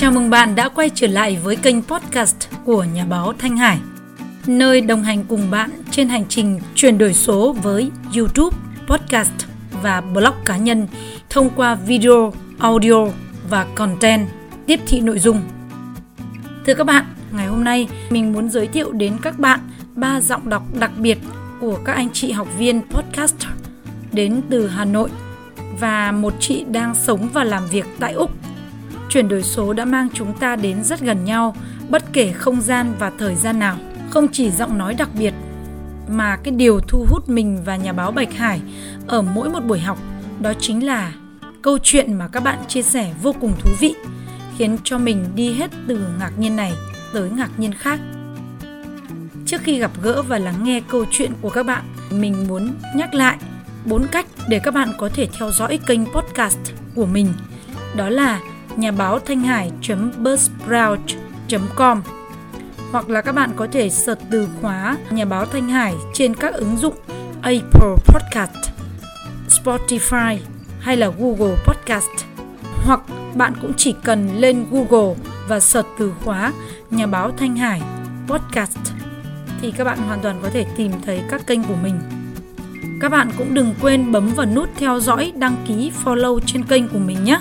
Chào mừng bạn đã quay trở lại với kênh podcast của nhà báo Thanh Hải, nơi đồng hành cùng bạn trên hành trình chuyển đổi số với YouTube, podcast và blog cá nhân thông qua video, audio và content tiếp thị nội dung. Thưa các bạn, ngày hôm nay mình muốn giới thiệu đến các bạn ba giọng đọc đặc biệt của các anh chị học viên podcast đến từ Hà Nội và một chị đang sống và làm việc tại Úc. Chuyển đổi số đã mang chúng ta đến rất gần nhau, bất kể không gian và thời gian nào. Không chỉ giọng nói đặc biệt, mà cái điều thu hút mình và nhà báo Bạch Hải ở mỗi một buổi học đó chính là câu chuyện mà các bạn chia sẻ vô cùng thú vị, khiến cho mình đi hết từ ngạc nhiên này tới ngạc nhiên khác. Trước khi gặp gỡ và lắng nghe câu chuyện của các bạn, mình muốn nhắc lại bốn cách để các bạn có thể theo dõi kênh podcast của mình. Đó là nhà báo thanh hải.buzzsprout.com hoặc là các bạn có thể search từ khóa nhà báo Thanh Hải trên các ứng dụng Apple Podcast, Spotify hay là Google Podcast. Hoặc bạn cũng chỉ cần lên Google và search từ khóa nhà báo Thanh Hải Podcast thì các bạn hoàn toàn có thể tìm thấy các kênh của mình. Các bạn cũng đừng quên bấm vào nút theo dõi, đăng ký, follow trên kênh của mình nhé.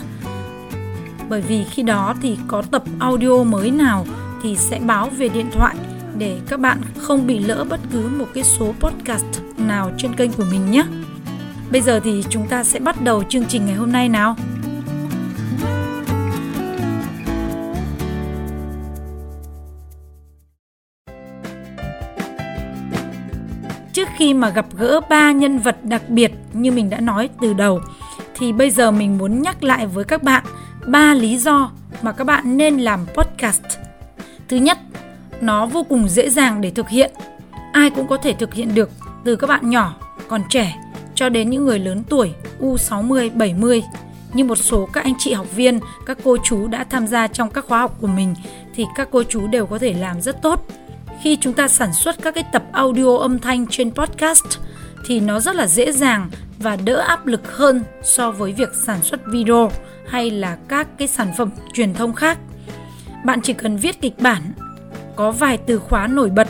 Bởi vì khi đó thì có tập audio mới nào thì sẽ báo về điện thoại để các bạn không bị lỡ bất cứ một cái số podcast nào trên kênh của mình nhé. Bây giờ thì chúng ta sẽ bắt đầu chương trình ngày hôm nay nào. Trước khi mà gặp gỡ ba nhân vật đặc biệt như mình đã nói từ đầu, thì bây giờ mình muốn nhắc lại với các bạn ba lý do mà các bạn nên làm podcast. Thứ nhất, nó vô cùng dễ dàng để thực hiện. Ai cũng có thể thực hiện được từ các bạn nhỏ còn trẻ cho đến những người lớn tuổi U60, 70 như một số các anh chị học viên, các cô chú đã tham gia trong các khóa học của mình thì các cô chú đều có thể làm rất tốt. Khi chúng ta sản xuất các cái tập audio âm thanh trên podcast thì nó rất là dễ dàng và đỡ áp lực hơn so với việc sản xuất video hay là các cái sản phẩm truyền thông khác. Bạn chỉ cần viết kịch bản, có vài từ khóa nổi bật,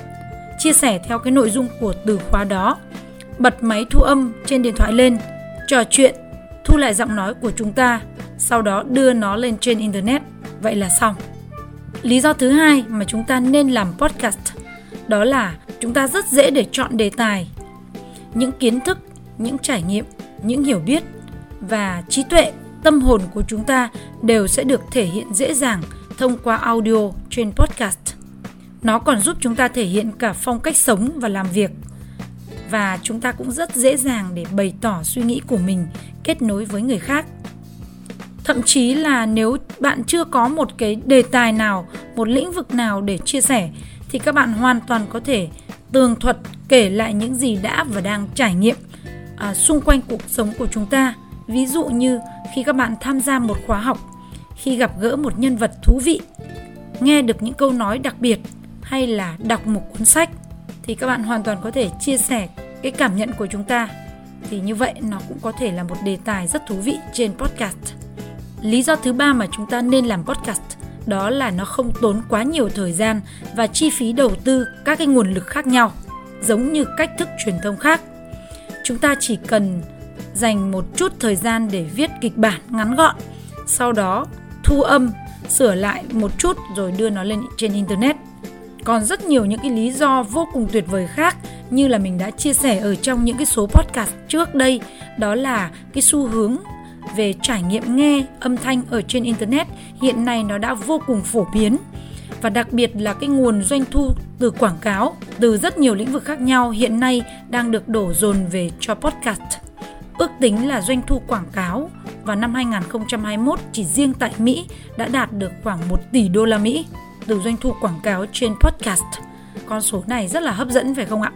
chia sẻ theo cái nội dung của từ khóa đó, bật máy thu âm trên điện thoại lên, trò chuyện, thu lại giọng nói của chúng ta, sau đó đưa nó lên trên internet. Vậy là xong. Lý do thứ hai mà chúng ta nên làm podcast đó là chúng ta rất dễ để chọn đề tài. Những kiến thức, những trải nghiệm, những hiểu biết và trí tuệ, tâm hồn của chúng ta đều sẽ được thể hiện dễ dàng thông qua audio trên podcast. Nó còn giúp chúng ta thể hiện cả phong cách sống và làm việc. Và chúng ta cũng rất dễ dàng để bày tỏ suy nghĩ của mình, kết nối với người khác. Thậm chí là nếu bạn chưa có một cái đề tài nào, một lĩnh vực nào để chia sẻ thì các bạn hoàn toàn có thể tường thuật kể lại những gì đã và đang trải nghiệm à, xung quanh cuộc sống của chúng ta. Ví dụ như khi các bạn tham gia một khóa học, khi gặp gỡ một nhân vật thú vị, nghe được những câu nói đặc biệt hay là đọc một cuốn sách thì các bạn hoàn toàn có thể chia sẻ cái cảm nhận của chúng ta. Thì như vậy nó cũng có thể là một đề tài rất thú vị trên podcast. Lý do thứ ba mà chúng ta nên làm podcast đó là nó không tốn quá nhiều thời gian và chi phí đầu tư các cái nguồn lực khác nhau giống như cách thức truyền thông khác chúng ta chỉ cần dành một chút thời gian để viết kịch bản ngắn gọn, sau đó thu âm, sửa lại một chút rồi đưa nó lên trên internet còn rất nhiều những cái lý do vô cùng tuyệt vời khác như là mình đã chia sẻ ở trong những cái số podcast trước đây, đó là cái xu hướng về trải nghiệm nghe âm thanh ở trên internet hiện nay nó đã vô cùng phổ biến và đặc biệt là cái nguồn doanh thu từ quảng cáo từ rất nhiều lĩnh vực khác nhau hiện nay đang được đổ dồn về cho podcast. Ước tính là doanh thu quảng cáo vào năm 2021 chỉ riêng tại Mỹ đã đạt được khoảng 1 tỷ đô la Mỹ từ doanh thu quảng cáo trên podcast. Con số này rất là hấp dẫn phải không ạ?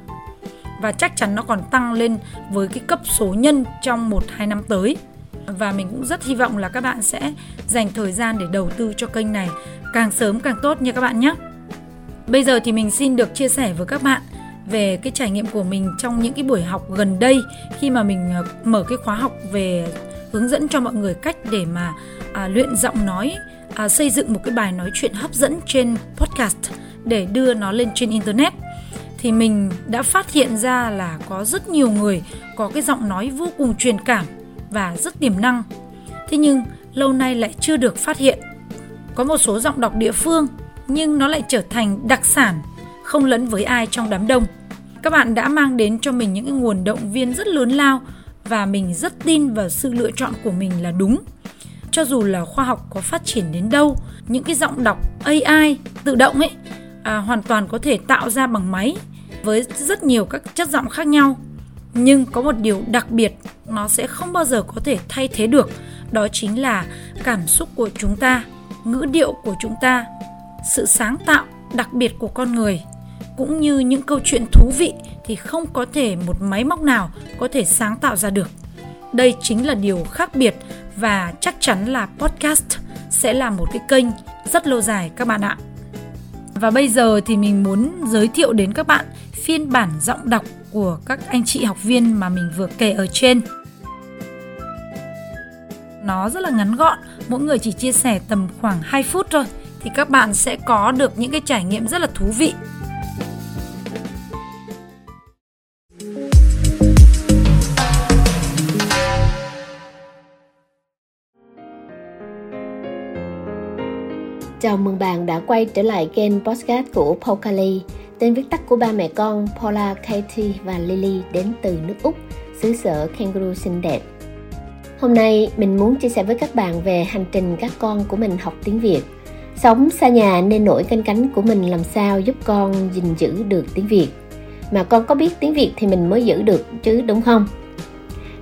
Và chắc chắn nó còn tăng lên với cái cấp số nhân trong 1-2 năm tới và mình cũng rất hy vọng là các bạn sẽ dành thời gian để đầu tư cho kênh này càng sớm càng tốt nha các bạn nhé. Bây giờ thì mình xin được chia sẻ với các bạn về cái trải nghiệm của mình trong những cái buổi học gần đây khi mà mình ờ, mở cái khóa học về hướng dẫn cho mọi người cách để mà à, luyện giọng nói à, xây dựng một cái bài nói chuyện hấp dẫn trên podcast để đưa nó lên trên internet thì mình đã phát hiện ra là có rất nhiều người có cái giọng nói vô cùng truyền cảm và rất tiềm năng. Thế nhưng lâu nay lại chưa được phát hiện. Có một số giọng đọc địa phương nhưng nó lại trở thành đặc sản không lẫn với ai trong đám đông. Các bạn đã mang đến cho mình những cái nguồn động viên rất lớn lao và mình rất tin vào sự lựa chọn của mình là đúng. Cho dù là khoa học có phát triển đến đâu, những cái giọng đọc AI tự động ấy à, hoàn toàn có thể tạo ra bằng máy với rất nhiều các chất giọng khác nhau. Nhưng có một điều đặc biệt nó sẽ không bao giờ có thể thay thế được, đó chính là cảm xúc của chúng ta, ngữ điệu của chúng ta, sự sáng tạo đặc biệt của con người cũng như những câu chuyện thú vị thì không có thể một máy móc nào có thể sáng tạo ra được. Đây chính là điều khác biệt và chắc chắn là podcast sẽ là một cái kênh rất lâu dài các bạn ạ. Và bây giờ thì mình muốn giới thiệu đến các bạn phiên bản giọng đọc của các anh chị học viên mà mình vừa kể ở trên. Nó rất là ngắn gọn, mỗi người chỉ chia sẻ tầm khoảng 2 phút thôi thì các bạn sẽ có được những cái trải nghiệm rất là thú vị Chào mừng bạn đã quay trở lại kênh podcast của Pokali, tên viết tắt của ba mẹ con Paula, Katie và Lily đến từ nước Úc, xứ sở kangaroo xinh đẹp. Hôm nay mình muốn chia sẻ với các bạn về hành trình các con của mình học tiếng Việt. Sống xa nhà nên nổi canh cánh của mình làm sao giúp con gìn giữ được tiếng Việt. Mà con có biết tiếng Việt thì mình mới giữ được chứ đúng không?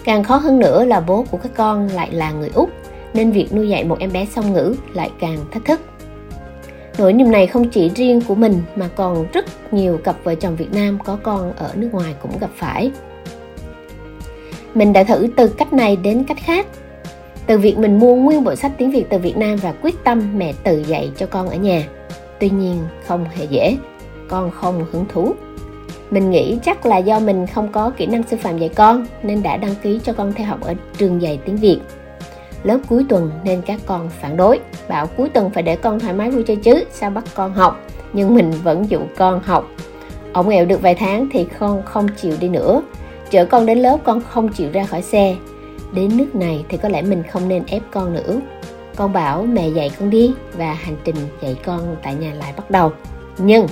Càng khó hơn nữa là bố của các con lại là người Úc, nên việc nuôi dạy một em bé song ngữ lại càng thách thức. Nỗi niềm này không chỉ riêng của mình mà còn rất nhiều cặp vợ chồng Việt Nam có con ở nước ngoài cũng gặp phải. Mình đã thử từ cách này đến cách khác. Từ việc mình mua nguyên bộ sách tiếng Việt từ Việt Nam và quyết tâm mẹ tự dạy cho con ở nhà. Tuy nhiên không hề dễ, con không hứng thú. Mình nghĩ chắc là do mình không có kỹ năng sư phạm dạy con nên đã đăng ký cho con theo học ở trường dạy tiếng Việt lớp cuối tuần nên các con phản đối. Bảo cuối tuần phải để con thoải mái vui chơi chứ, sao bắt con học? Nhưng mình vẫn dụ con học. Ổng nghèo được vài tháng thì con không chịu đi nữa. Chở con đến lớp, con không chịu ra khỏi xe. Đến nước này thì có lẽ mình không nên ép con nữa. Con bảo mẹ dạy con đi và hành trình dạy con tại nhà lại bắt đầu. Nhưng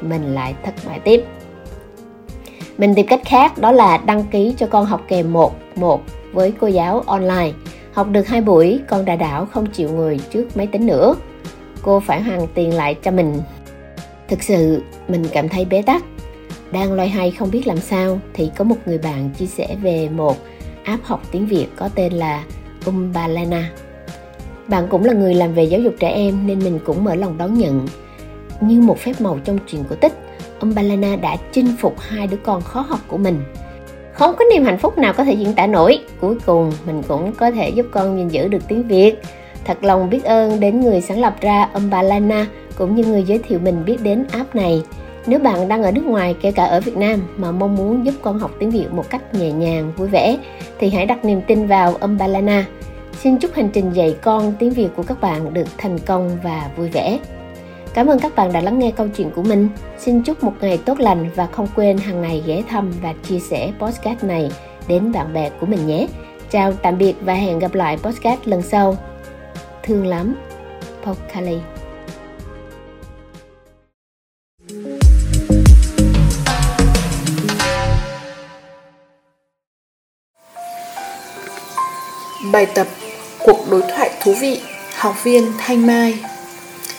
mình lại thất bại tiếp. Mình tìm cách khác, đó là đăng ký cho con học kèm một một với cô giáo online. Học được hai buổi, con đã đảo không chịu ngồi trước máy tính nữa. Cô phải hoàn tiền lại cho mình. Thực sự, mình cảm thấy bế tắc. Đang loay hoay không biết làm sao thì có một người bạn chia sẻ về một app học tiếng Việt có tên là Umbalana. Bạn cũng là người làm về giáo dục trẻ em nên mình cũng mở lòng đón nhận. Như một phép màu trong truyện cổ tích, Umbalana đã chinh phục hai đứa con khó học của mình – không có niềm hạnh phúc nào có thể diễn tả nổi cuối cùng mình cũng có thể giúp con gìn giữ được tiếng việt thật lòng biết ơn đến người sáng lập ra Umbalana cũng như người giới thiệu mình biết đến app này nếu bạn đang ở nước ngoài kể cả ở Việt Nam mà mong muốn giúp con học tiếng Việt một cách nhẹ nhàng, vui vẻ thì hãy đặt niềm tin vào Umbalana. Xin chúc hành trình dạy con tiếng Việt của các bạn được thành công và vui vẻ. Cảm ơn các bạn đã lắng nghe câu chuyện của mình. Xin chúc một ngày tốt lành và không quên hàng ngày ghé thăm và chia sẻ podcast này đến bạn bè của mình nhé. Chào tạm biệt và hẹn gặp lại podcast lần sau. Thương lắm. Pokali. Bài tập Cuộc đối thoại thú vị, Học viên Thanh Mai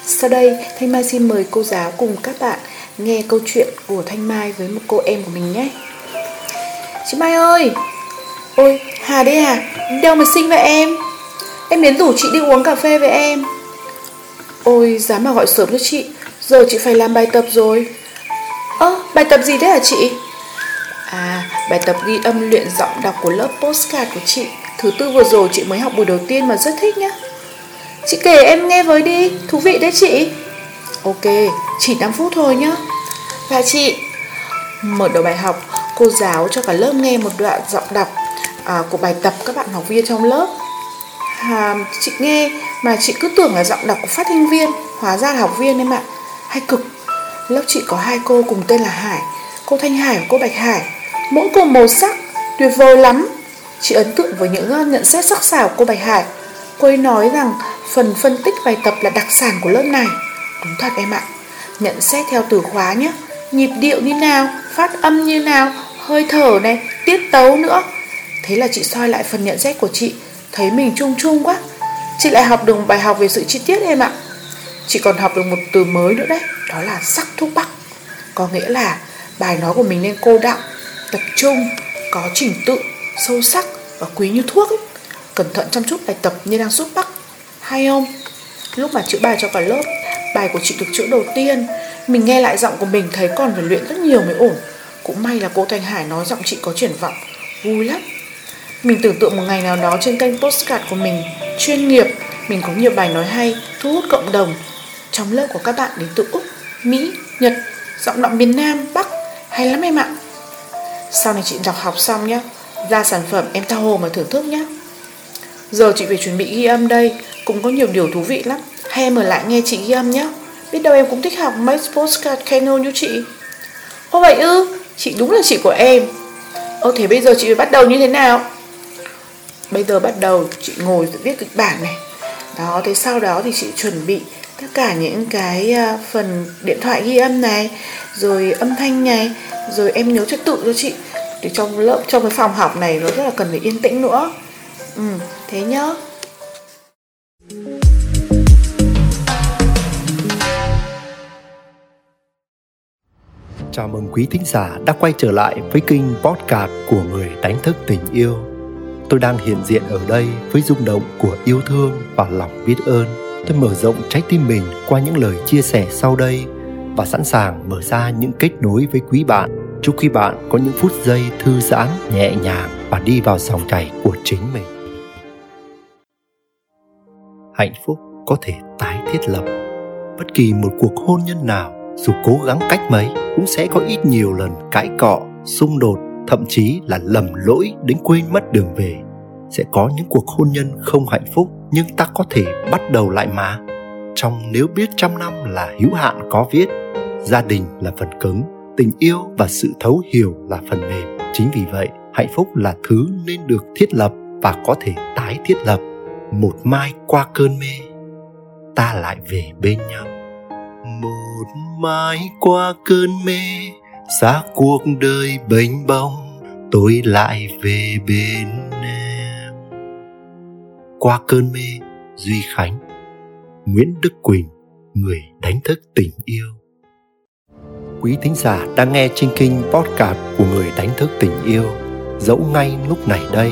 sau đây, Thanh Mai xin mời cô giáo cùng các bạn nghe câu chuyện của Thanh Mai với một cô em của mình nhé. Chị Mai ơi! Ôi, Hà đấy à? Đâu mà xinh vậy em? Em đến rủ chị đi uống cà phê với em. Ôi, dám mà gọi sớm cho chị, giờ chị phải làm bài tập rồi. Ơ, bài tập gì đấy hả chị? À, bài tập ghi âm luyện giọng đọc của lớp postcard của chị Thứ tư vừa rồi chị mới học buổi đầu tiên mà rất thích nhá Chị kể em nghe với đi Thú vị đấy chị. Ok, chỉ 5 phút thôi nhá. Và chị Mở đầu bài học Cô giáo cho cả lớp nghe một đoạn giọng đọc à, Của bài tập các bạn học viên trong lớp. À, chị nghe mà chị cứ tưởng là giọng đọc của phát thanh viên hóa ra là học viên em ạ. Hay cực. Lớp chị có hai cô cùng tên là hải cô thanh hải và cô bạch hải. Mỗi cô màu sắc tuyệt vời lắm. Chị ấn tượng với những à, nhận xét sắc sảo của cô bạch hải cô ấy nói rằng phần phân tích bài tập là đặc sản của lớp này. Đúng thật em ạ. Nhận xét theo từ khóa nhé. Nhịp điệu như nào, phát âm như nào, hơi thở này, tiết tấu nữa. Thế là chị soi lại phần nhận xét của chị. Thấy mình chung chung quá. Chị lại học được một bài học về sự chi tiết em ạ. Chị còn học được một từ mới nữa đấy. Đó là sắc thuốc bắc. Có nghĩa là bài nói của mình nên cô đọng, tập trung, có trình tự, sâu sắc và quý như thuốc ấy cẩn thận chăm chút bài tập như đang giúp bắc hay không? Lúc mà chữa bài cho cả lớp, bài của chị được chữa đầu tiên. Mình nghe lại giọng của mình thấy còn phải luyện rất nhiều mới ổn. Cũng may là cô thanh hải nói giọng chị có triển vọng. Vui lắm. Mình tưởng tượng một ngày nào đó trên kênh postcard của mình, chuyên nghiệp, mình có nhiều bài nói hay, thu hút cộng đồng. Trong lớp của các bạn đến từ úc, mỹ, nhật, giọng đọng miền nam, bắc. Hay lắm em ạ. Sau này chị đọc học xong nhé ra sản phẩm em tha hồ mà thưởng thức nhé giờ chị phải chuẩn bị ghi âm đây. Cũng có nhiều điều thú vị lắm. Hay em ở lại nghe chị ghi âm nhé. Biết đâu em cũng thích học make postcard canon như chị. Ô vậy ư, chị đúng là chị của em. Ô, thế bây giờ chị phải bắt đầu như thế nào? Bây giờ bắt đầu, chị ngồi viết kịch bản này. Đó, thế sau đó thì chị chuẩn bị tất cả những cái à, phần điện thoại ghi âm này, rồi âm thanh này, rồi em nhớ trật tự cho chị. Thì trong lớp, trong cái phòng học này nó rất là cần phải yên tĩnh nữa. Ừ thế nhá Chào mừng quý thính giả đã quay trở lại với kênh podcast của người đánh thức tình yêu. Tôi đang hiện diện ở đây với rung động của yêu thương và lòng biết ơn. Tôi mở rộng trái tim mình qua những lời chia sẻ sau đây và sẵn sàng mở ra những kết nối với quý bạn. Chúc quý bạn có những phút giây thư giãn, nhẹ nhàng và đi vào dòng chảy của chính mình. Hạnh phúc có thể tái thiết lập. Bất kỳ một cuộc hôn nhân nào, dù cố gắng cách mấy, cũng sẽ có ít nhiều lần cãi cọ, xung đột, thậm chí là lầm lỗi đến quên mất đường về. Sẽ có những cuộc hôn nhân không hạnh phúc, nhưng ta có thể bắt đầu lại mà. Trong nếu biết trăm năm là hữu hạn có viết, gia đình là phần cứng, tình yêu và sự thấu hiểu là phần mềm. Chính vì vậy, hạnh phúc là thứ nên được thiết lập và có thể tái thiết lập một mai qua cơn mê, ta lại về bên nhau. Một mai qua cơn mê xa cuộc đời bênh bông tôi lại về bên em. Qua cơn mê, duy khánh, nguyễn đức quỳnh, người đánh thức tình yêu. Quý thính giả đang nghe trên kinh podcast của người đánh thức tình yêu, dẫu ngay lúc này đây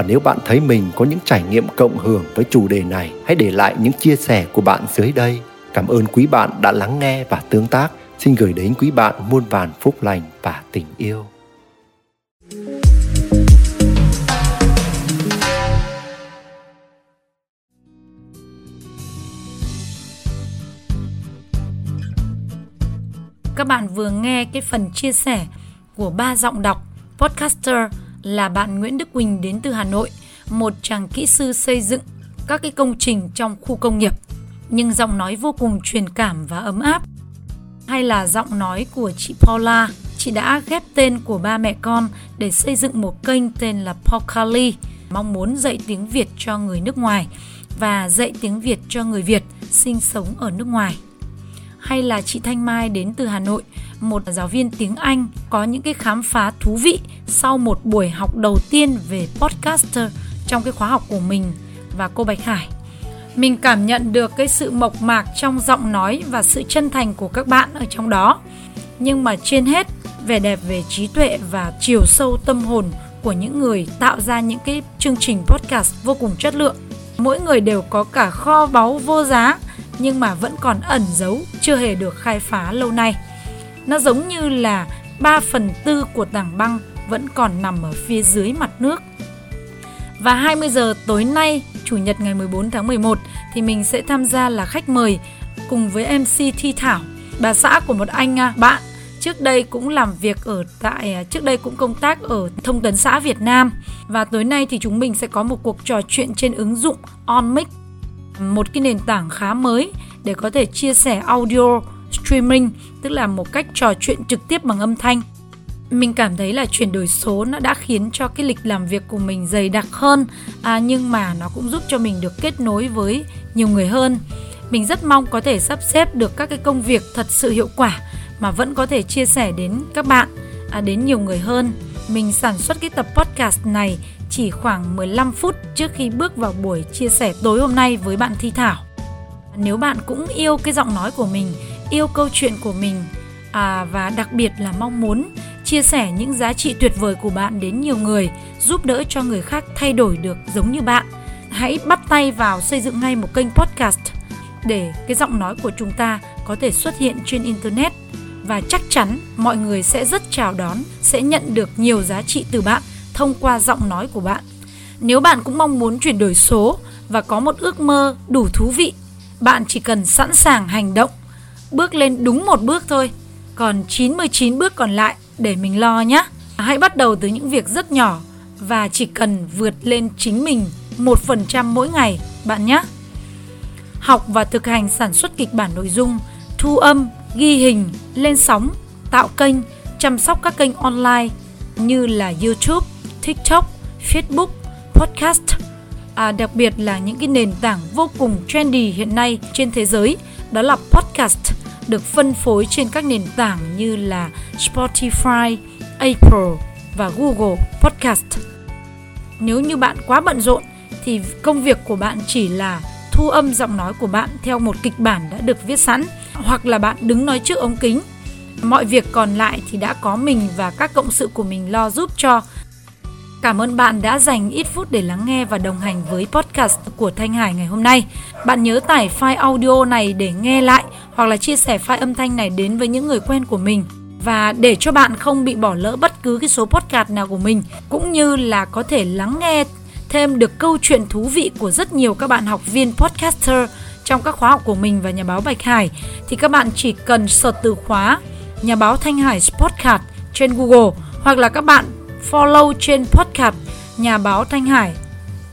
và nếu bạn thấy mình có những trải nghiệm cộng hưởng với chủ đề này, hãy để lại những chia sẻ của bạn dưới đây cảm ơn quý bạn đã lắng nghe và tương tác xin gửi đến quý bạn muôn vàn phúc lành và tình yêu. Các bạn vừa nghe cái phần chia sẻ của ba giọng đọc podcaster là bạn Nguyễn Đức Quỳnh đến từ Hà Nội, một chàng kỹ sư xây dựng các cái công trình trong khu công nghiệp. Nhưng giọng nói vô cùng truyền cảm và ấm áp hay là giọng nói của chị Paula. Chị đã ghép tên của ba mẹ con để xây dựng một kênh tên là Pokali, mong muốn dạy tiếng Việt cho người nước ngoài và dạy tiếng Việt cho người Việt sinh sống ở nước ngoài. Hay là chị Thanh Mai đến từ Hà Nội, một giáo viên tiếng Anh có những cái khám phá thú vị sau một buổi học đầu tiên về podcaster trong cái khóa học của mình và cô Bạch Hải. Mình cảm nhận được cái sự mộc mạc trong giọng nói và sự chân thành của các bạn ở trong đó. Nhưng mà trên hết vẻ đẹp về trí tuệ và chiều sâu tâm hồn của những người tạo ra những cái chương trình podcast vô cùng chất lượng. Mỗi người đều có cả kho báu vô giá nhưng mà vẫn còn ẩn giấu, chưa hề được khai phá lâu nay. Nó giống như là 3 phần tư của tảng băng vẫn còn nằm ở phía dưới mặt nước. Và 20 giờ tối nay, Chủ nhật ngày 14 tháng 11 thì mình sẽ tham gia là khách mời cùng với MC Thi Thảo, bà xã của một anh à, bạn trước đây cũng làm việc ở tại à, trước đây cũng công tác ở thông tấn xã Việt Nam và tối nay thì chúng mình sẽ có một cuộc trò chuyện trên ứng dụng OnMic một cái nền tảng khá mới để có thể chia sẻ audio streaming tức là một cách trò chuyện trực tiếp bằng âm thanh. Mình cảm thấy là chuyển đổi số nó đã khiến cho cái lịch làm việc của mình dày đặc hơn à, nhưng mà nó cũng giúp cho mình được kết nối với nhiều người hơn. Mình rất mong có thể sắp xếp được các cái công việc thật sự hiệu quả mà vẫn có thể chia sẻ đến các bạn à, đến nhiều người hơn. Mình sản xuất cái tập podcast này chỉ khoảng 15 phút trước khi bước vào buổi chia sẻ tối hôm nay với bạn Thi Thảo. Nếu bạn cũng yêu cái giọng nói của mình, yêu câu chuyện của mình. À, và đặc biệt là mong muốn chia sẻ những giá trị tuyệt vời của bạn đến nhiều người, giúp đỡ cho người khác thay đổi được giống như bạn, hãy bắt tay vào xây dựng ngay một kênh podcast để cái giọng nói của chúng ta có thể xuất hiện trên internet. Và chắc chắn mọi người sẽ rất chào đón, sẽ nhận được nhiều giá trị từ bạn thông qua giọng nói của bạn. Nếu bạn cũng mong muốn chuyển đổi số và có một ước mơ đủ thú vị, bạn chỉ cần sẵn sàng hành động, bước lên đúng một bước thôi, còn 99 bước còn lại để mình lo nhé. Hãy bắt đầu từ những việc rất nhỏ và chỉ cần vượt lên chính mình 1% mỗi ngày bạn nhé. Học và thực hành sản xuất kịch bản nội dung, thu âm, ghi hình, lên sóng, tạo kênh, chăm sóc các kênh online như là YouTube, TikTok, Facebook, podcast, à, đặc biệt là những cái nền tảng vô cùng trendy hiện nay trên thế giới đó là podcast được phân phối trên các nền tảng như là Spotify, Apple và Google Podcast. Nếu như bạn quá bận rộn thì công việc của bạn chỉ là thu âm giọng nói của bạn theo một kịch bản đã được viết sẵn hoặc là bạn đứng nói trước ống kính. Mọi việc còn lại thì đã có mình và các cộng sự của mình lo giúp cho. Cảm ơn bạn đã dành ít phút để lắng nghe và đồng hành với podcast của Thanh Hải ngày hôm nay. Bạn nhớ tải file audio này để nghe lại hoặc là chia sẻ file âm thanh này đến với những người quen của mình và để cho bạn không bị bỏ lỡ bất cứ cái số podcast nào của mình, cũng như là có thể lắng nghe thêm được câu chuyện thú vị của rất nhiều các bạn học viên podcaster trong các khóa học của mình và nhà báo Bạch Hải, thì các bạn chỉ cần search từ khóa nhà báo Thanh Hải Podcast trên Google hoặc là các bạn follow trên podcast nhà báo Thanh Hải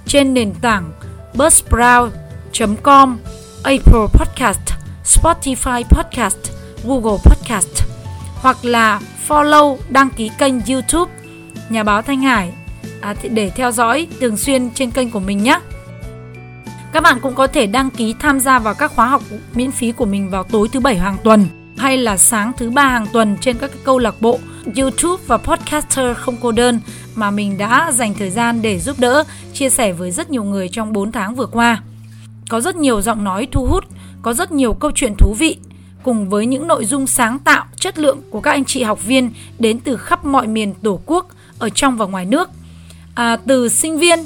trên nền tảng buzzsprout.com, Apple Podcast, Spotify Podcast, Google Podcast hoặc là follow đăng ký kênh YouTube nhà báo Thanh Hải à, để theo dõi thường xuyên trên kênh của mình nhé. Các bạn cũng có thể đăng ký tham gia vào các khóa học miễn phí của mình vào tối thứ bảy hàng tuần hay là sáng thứ ba hàng tuần trên các câu lạc bộ YouTube và podcaster không cô đơn mà mình đã dành thời gian để giúp đỡ, chia sẻ với rất nhiều người trong 4 tháng vừa qua. Có rất nhiều giọng nói thu hút, có rất nhiều câu chuyện thú vị cùng với những nội dung sáng tạo, chất lượng của các anh chị học viên đến từ khắp mọi miền Tổ quốc ở trong và ngoài nước. À, từ sinh viên,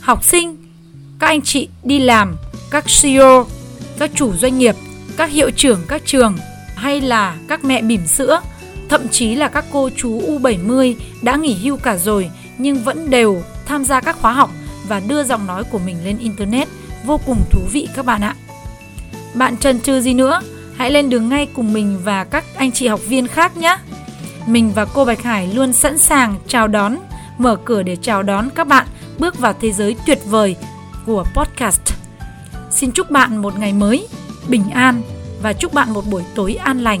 học sinh, các anh chị đi làm, các CEO, các chủ doanh nghiệp, các hiệu trưởng các trường hay là các mẹ bỉm sữa, thậm chí là các cô chú U70 đã nghỉ hưu cả rồi nhưng vẫn đều tham gia các khóa học và đưa giọng nói của mình lên internet vô cùng thú vị các bạn ạ. Bạn trần trừ gì nữa? Hãy lên đường ngay cùng mình và các anh chị học viên khác nhé. Mình và cô Bạch Hải luôn sẵn sàng chào đón, mở cửa để chào đón các bạn bước vào thế giới tuyệt vời của podcast. Xin chúc bạn một ngày mới bình an và chúc bạn một buổi tối an lành.